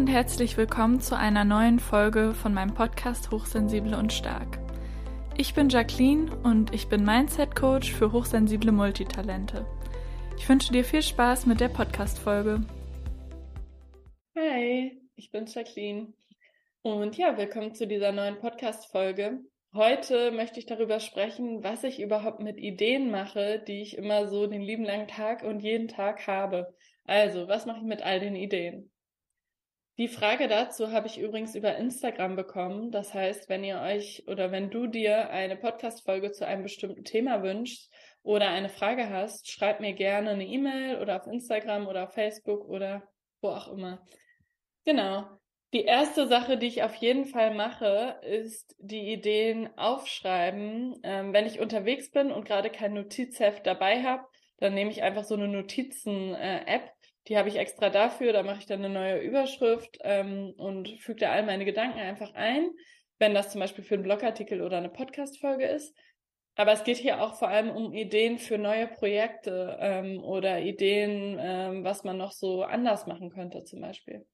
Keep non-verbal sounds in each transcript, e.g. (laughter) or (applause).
und herzlich willkommen zu einer neuen Folge von meinem Podcast Hochsensibel und Stark. Ich bin Jacqueline und ich bin Mindset Coach für hochsensible Multitalente. Ich wünsche dir viel Spaß mit der Podcast-Folge. Hi, ich bin Jacqueline und ja, willkommen zu dieser neuen Podcast-Folge. Heute möchte ich darüber sprechen, was ich überhaupt mit Ideen mache, die ich immer so den lieben langen Tag und jeden Tag habe. Also, was mache ich mit all den Ideen? Die Frage dazu habe ich übrigens über Instagram bekommen. Das heißt, wenn ihr euch oder wenn du dir eine Podcast-Folge zu einem bestimmten Thema wünschst oder eine Frage hast, schreib mir gerne eine E-Mail oder auf Instagram oder auf Facebook oder wo auch immer. Genau. Die erste Sache, die ich auf jeden Fall mache, ist die Ideen aufschreiben. Ähm, wenn ich unterwegs bin und gerade kein Notizheft dabei habe, dann nehme ich einfach so eine Notizen-App äh, die habe ich extra dafür, da mache ich dann eine neue Überschrift ähm, und füge da all meine Gedanken einfach ein, wenn das zum Beispiel für einen Blogartikel oder eine Podcast-Folge ist. Aber es geht hier auch vor allem um Ideen für neue Projekte ähm, oder Ideen, ähm, was man noch so anders machen könnte zum Beispiel.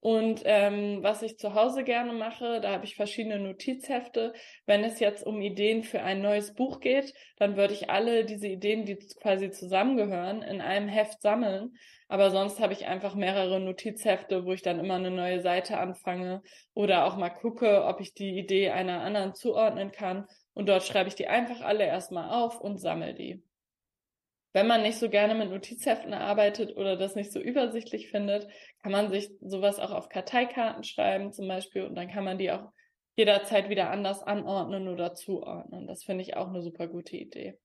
Und ähm, was ich zu Hause gerne mache, da habe ich verschiedene Notizhefte. Wenn es jetzt um Ideen für ein neues Buch geht, dann würde ich alle diese Ideen, die quasi zusammengehören, in einem Heft sammeln. Aber sonst habe ich einfach mehrere Notizhefte, wo ich dann immer eine neue Seite anfange oder auch mal gucke, ob ich die Idee einer anderen zuordnen kann. Und dort schreibe ich die einfach alle erstmal auf und sammle die. Wenn man nicht so gerne mit Notizheften arbeitet oder das nicht so übersichtlich findet, kann man sich sowas auch auf Karteikarten schreiben zum Beispiel und dann kann man die auch jederzeit wieder anders anordnen oder zuordnen. Das finde ich auch eine super gute Idee.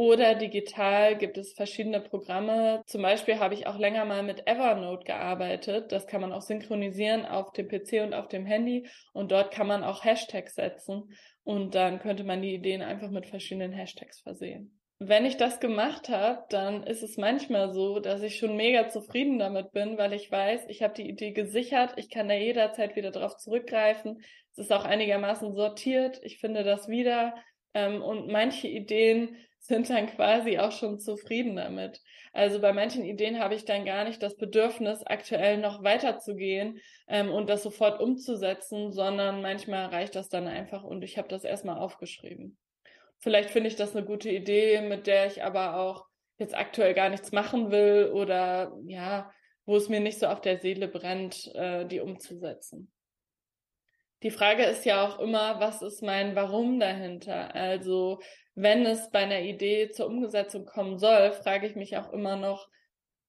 Oder digital gibt es verschiedene Programme. Zum Beispiel habe ich auch länger mal mit Evernote gearbeitet. Das kann man auch synchronisieren auf dem PC und auf dem Handy. Und dort kann man auch Hashtags setzen. Und dann könnte man die Ideen einfach mit verschiedenen Hashtags versehen wenn ich das gemacht habe, dann ist es manchmal so, dass ich schon mega zufrieden damit bin, weil ich weiß, ich habe die Idee gesichert, ich kann da jederzeit wieder drauf zurückgreifen. Es ist auch einigermaßen sortiert, ich finde das wieder. Ähm, und manche Ideen sind dann quasi auch schon zufrieden damit. Also bei manchen Ideen habe ich dann gar nicht das Bedürfnis, aktuell noch weiterzugehen ähm, und das sofort umzusetzen, sondern manchmal reicht das dann einfach und ich habe das erstmal aufgeschrieben vielleicht finde ich das eine gute Idee, mit der ich aber auch jetzt aktuell gar nichts machen will oder ja, wo es mir nicht so auf der Seele brennt, äh, die umzusetzen. Die Frage ist ja auch immer, was ist mein Warum dahinter? Also wenn es bei einer Idee zur Umsetzung kommen soll, frage ich mich auch immer noch,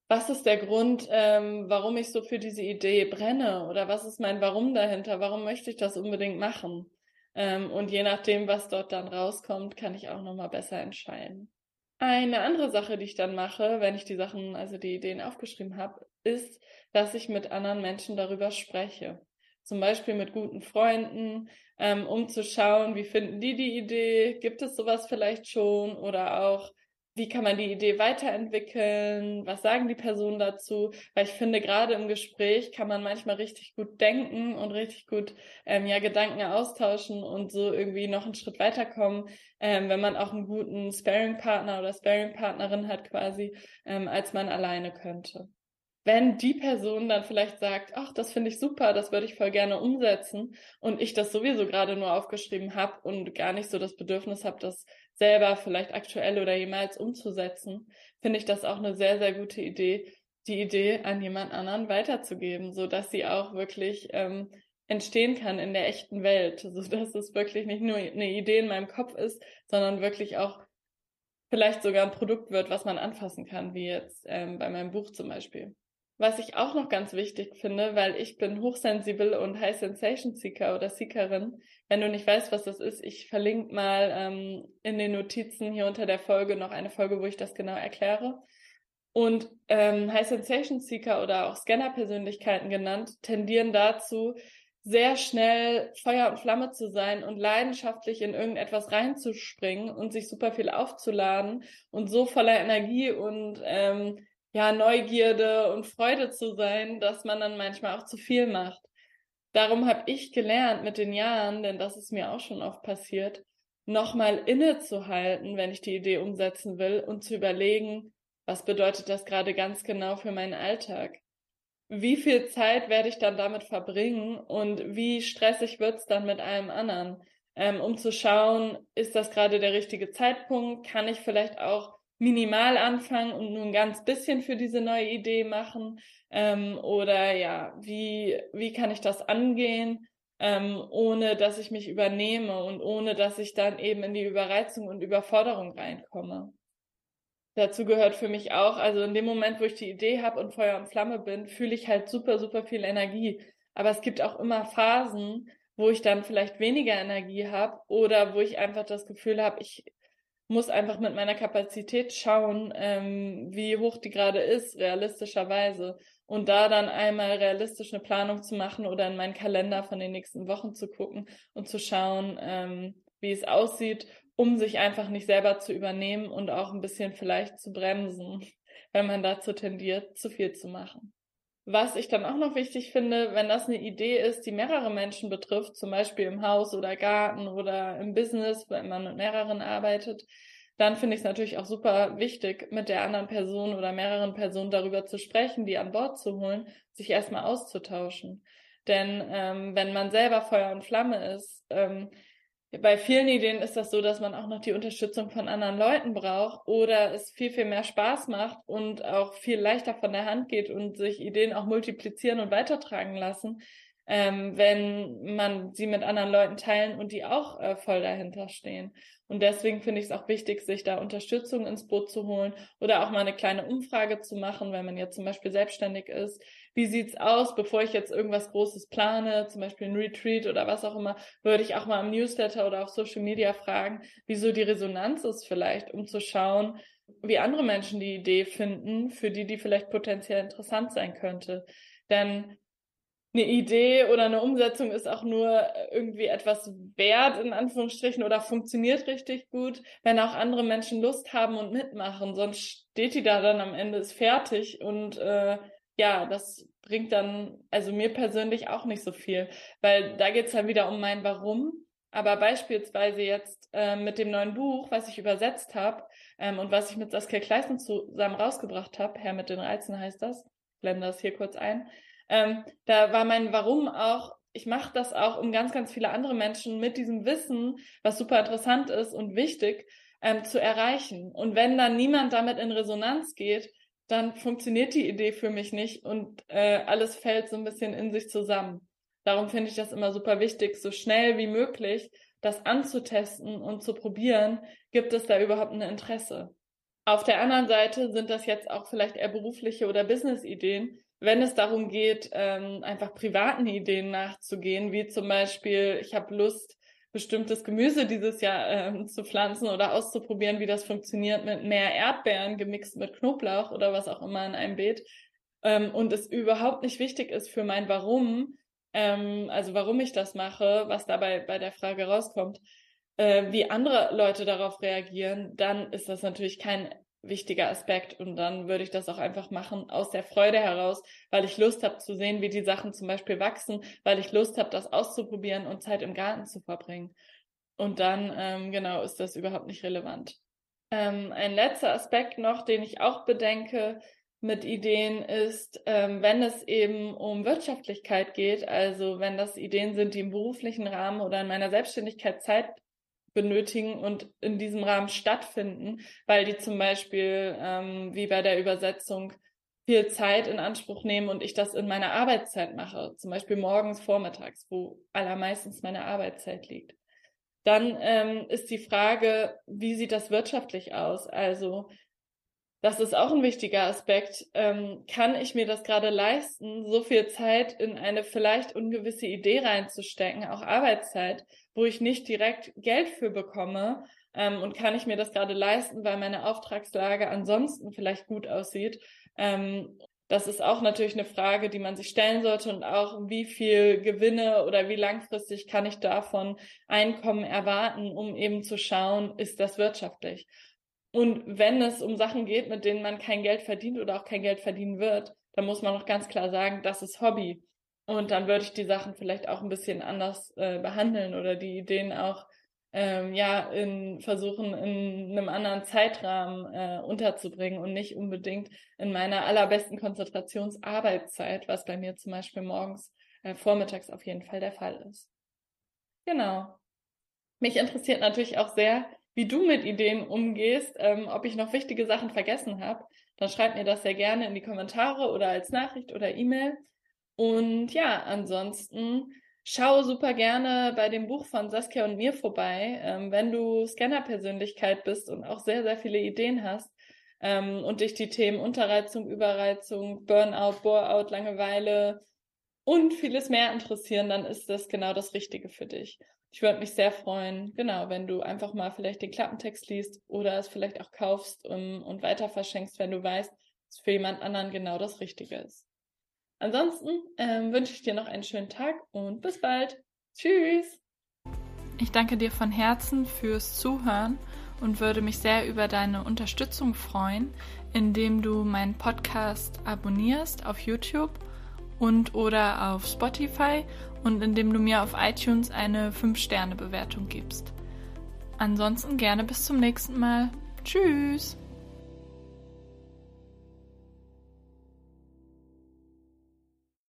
was ist der Grund, ähm, warum ich so für diese Idee brenne? Oder was ist mein Warum dahinter? Warum möchte ich das unbedingt machen? Ähm, und je nachdem, was dort dann rauskommt, kann ich auch nochmal besser entscheiden. Eine andere Sache, die ich dann mache, wenn ich die Sachen, also die Ideen aufgeschrieben habe, ist, dass ich mit anderen Menschen darüber spreche. Zum Beispiel mit guten Freunden, ähm, um zu schauen, wie finden die die Idee, gibt es sowas vielleicht schon oder auch wie kann man die Idee weiterentwickeln? Was sagen die Personen dazu? Weil ich finde, gerade im Gespräch kann man manchmal richtig gut denken und richtig gut ähm, ja Gedanken austauschen und so irgendwie noch einen Schritt weiterkommen, ähm, wenn man auch einen guten Sparing-Partner oder Sparing-Partnerin hat quasi, ähm, als man alleine könnte. Wenn die Person dann vielleicht sagt, ach, das finde ich super, das würde ich voll gerne umsetzen und ich das sowieso gerade nur aufgeschrieben habe und gar nicht so das Bedürfnis habe, das selber vielleicht aktuell oder jemals umzusetzen, finde ich das auch eine sehr, sehr gute Idee, die Idee an jemand anderen weiterzugeben, so dass sie auch wirklich ähm, entstehen kann in der echten Welt, so dass es wirklich nicht nur eine Idee in meinem Kopf ist, sondern wirklich auch vielleicht sogar ein Produkt wird, was man anfassen kann, wie jetzt ähm, bei meinem Buch zum Beispiel. Was ich auch noch ganz wichtig finde, weil ich bin hochsensibel und High Sensation Seeker oder Seekerin. Wenn du nicht weißt, was das ist, ich verlinke mal ähm, in den Notizen hier unter der Folge noch eine Folge, wo ich das genau erkläre. Und ähm, High Sensation Seeker oder auch Scanner-Persönlichkeiten genannt, tendieren dazu, sehr schnell Feuer und Flamme zu sein und leidenschaftlich in irgendetwas reinzuspringen und sich super viel aufzuladen und so voller Energie und ähm, ja, Neugierde und Freude zu sein, dass man dann manchmal auch zu viel macht. Darum habe ich gelernt mit den Jahren, denn das ist mir auch schon oft passiert, nochmal innezuhalten, wenn ich die Idee umsetzen will und zu überlegen, was bedeutet das gerade ganz genau für meinen Alltag? wie viel Zeit werde ich dann damit verbringen und wie stressig wird es dann mit allem anderen, ähm, um zu schauen, ist das gerade der richtige Zeitpunkt, kann ich vielleicht auch minimal anfangen und nur ein ganz bisschen für diese neue Idee machen ähm, oder ja, wie, wie kann ich das angehen, ähm, ohne dass ich mich übernehme und ohne dass ich dann eben in die Überreizung und Überforderung reinkomme. Dazu gehört für mich auch, also in dem Moment, wo ich die Idee habe und Feuer und Flamme bin, fühle ich halt super, super viel Energie. Aber es gibt auch immer Phasen, wo ich dann vielleicht weniger Energie habe oder wo ich einfach das Gefühl habe, ich muss einfach mit meiner Kapazität schauen, ähm, wie hoch die gerade ist, realistischerweise. Und da dann einmal realistisch eine Planung zu machen oder in meinen Kalender von den nächsten Wochen zu gucken und zu schauen, ähm, wie es aussieht, um sich einfach nicht selber zu übernehmen und auch ein bisschen vielleicht zu bremsen, (laughs) wenn man dazu tendiert, zu viel zu machen. Was ich dann auch noch wichtig finde, wenn das eine Idee ist, die mehrere Menschen betrifft, zum Beispiel im Haus oder Garten oder im Business, wenn man mit mehreren arbeitet, dann finde ich es natürlich auch super wichtig, mit der anderen Person oder mehreren Personen darüber zu sprechen, die an Bord zu holen, sich erstmal auszutauschen. Denn ähm, wenn man selber Feuer und Flamme ist, ähm, bei vielen Ideen ist das so, dass man auch noch die Unterstützung von anderen Leuten braucht oder es viel, viel mehr Spaß macht und auch viel leichter von der Hand geht und sich Ideen auch multiplizieren und weitertragen lassen, ähm, wenn man sie mit anderen Leuten teilen und die auch äh, voll dahinter stehen. Und deswegen finde ich es auch wichtig, sich da Unterstützung ins Boot zu holen oder auch mal eine kleine Umfrage zu machen, wenn man jetzt zum Beispiel selbstständig ist. Wie sieht's aus, bevor ich jetzt irgendwas Großes plane, zum Beispiel ein Retreat oder was auch immer, würde ich auch mal im Newsletter oder auf Social Media fragen, wieso die Resonanz ist vielleicht, um zu schauen, wie andere Menschen die Idee finden, für die die vielleicht potenziell interessant sein könnte. Denn eine Idee oder eine Umsetzung ist auch nur irgendwie etwas wert, in Anführungsstrichen, oder funktioniert richtig gut, wenn auch andere Menschen Lust haben und mitmachen. Sonst steht die da dann am Ende, ist fertig und äh, ja, das bringt dann, also mir persönlich auch nicht so viel, weil da geht's dann wieder um mein Warum. Aber beispielsweise jetzt äh, mit dem neuen Buch, was ich übersetzt habe ähm, und was ich mit Saskia Kleisen zusammen rausgebracht habe, Herr mit den Reizen heißt das, blende das hier kurz ein, ähm, da war mein Warum auch, ich mache das auch, um ganz, ganz viele andere Menschen mit diesem Wissen, was super interessant ist und wichtig, ähm, zu erreichen. Und wenn dann niemand damit in Resonanz geht, dann funktioniert die Idee für mich nicht und äh, alles fällt so ein bisschen in sich zusammen. Darum finde ich das immer super wichtig, so schnell wie möglich das anzutesten und zu probieren, gibt es da überhaupt ein Interesse. Auf der anderen Seite sind das jetzt auch vielleicht eher berufliche oder Business-Ideen, wenn es darum geht, ähm, einfach privaten Ideen nachzugehen, wie zum Beispiel, ich habe Lust, bestimmtes Gemüse dieses Jahr ähm, zu pflanzen oder auszuprobieren, wie das funktioniert mit mehr Erdbeeren gemixt mit Knoblauch oder was auch immer in einem Beet. Ähm, und es überhaupt nicht wichtig ist für mein Warum, ähm, also warum ich das mache, was dabei bei der Frage rauskommt, äh, wie andere Leute darauf reagieren, dann ist das natürlich kein wichtiger Aspekt und dann würde ich das auch einfach machen aus der Freude heraus, weil ich Lust habe zu sehen, wie die Sachen zum Beispiel wachsen, weil ich Lust habe, das auszuprobieren und Zeit im Garten zu verbringen. Und dann, ähm, genau, ist das überhaupt nicht relevant. Ähm, ein letzter Aspekt noch, den ich auch bedenke mit Ideen ist, ähm, wenn es eben um Wirtschaftlichkeit geht, also wenn das Ideen sind, die im beruflichen Rahmen oder in meiner Selbstständigkeit Zeit benötigen und in diesem Rahmen stattfinden, weil die zum Beispiel ähm, wie bei der Übersetzung viel Zeit in Anspruch nehmen und ich das in meiner Arbeitszeit mache, zum Beispiel morgens, vormittags, wo allermeistens meine Arbeitszeit liegt. Dann ähm, ist die Frage, wie sieht das wirtschaftlich aus? Also das ist auch ein wichtiger Aspekt. Ähm, kann ich mir das gerade leisten, so viel Zeit in eine vielleicht ungewisse Idee reinzustecken, auch Arbeitszeit, wo ich nicht direkt Geld für bekomme? Ähm, und kann ich mir das gerade leisten, weil meine Auftragslage ansonsten vielleicht gut aussieht? Ähm, das ist auch natürlich eine Frage, die man sich stellen sollte und auch, wie viel Gewinne oder wie langfristig kann ich davon Einkommen erwarten, um eben zu schauen, ist das wirtschaftlich? Und wenn es um Sachen geht, mit denen man kein Geld verdient oder auch kein Geld verdienen wird, dann muss man auch ganz klar sagen, das ist Hobby. Und dann würde ich die Sachen vielleicht auch ein bisschen anders äh, behandeln oder die Ideen auch ähm, ja in versuchen in einem anderen Zeitrahmen äh, unterzubringen und nicht unbedingt in meiner allerbesten Konzentrationsarbeitszeit, was bei mir zum Beispiel morgens äh, vormittags auf jeden Fall der Fall ist. Genau. Mich interessiert natürlich auch sehr, wie du mit Ideen umgehst, ähm, ob ich noch wichtige Sachen vergessen habe. Dann schreib mir das sehr gerne in die Kommentare oder als Nachricht oder E-Mail. Und ja, ansonsten schau super gerne bei dem Buch von Saskia und mir vorbei, ähm, wenn du Scanner-Persönlichkeit bist und auch sehr, sehr viele Ideen hast ähm, und dich die Themen Unterreizung, Überreizung, Burnout, Boreout, Langeweile und vieles mehr interessieren, dann ist das genau das Richtige für dich. Ich würde mich sehr freuen, genau, wenn du einfach mal vielleicht den Klappentext liest oder es vielleicht auch kaufst und, und weiter verschenkst, wenn du weißt, dass für jemand anderen genau das Richtige ist. Ansonsten ähm, wünsche ich dir noch einen schönen Tag und bis bald. Tschüss. Ich danke dir von Herzen fürs Zuhören und würde mich sehr über deine Unterstützung freuen, indem du meinen Podcast abonnierst auf YouTube und oder auf Spotify und indem du mir auf iTunes eine 5-Sterne-Bewertung gibst. Ansonsten gerne bis zum nächsten Mal. Tschüss!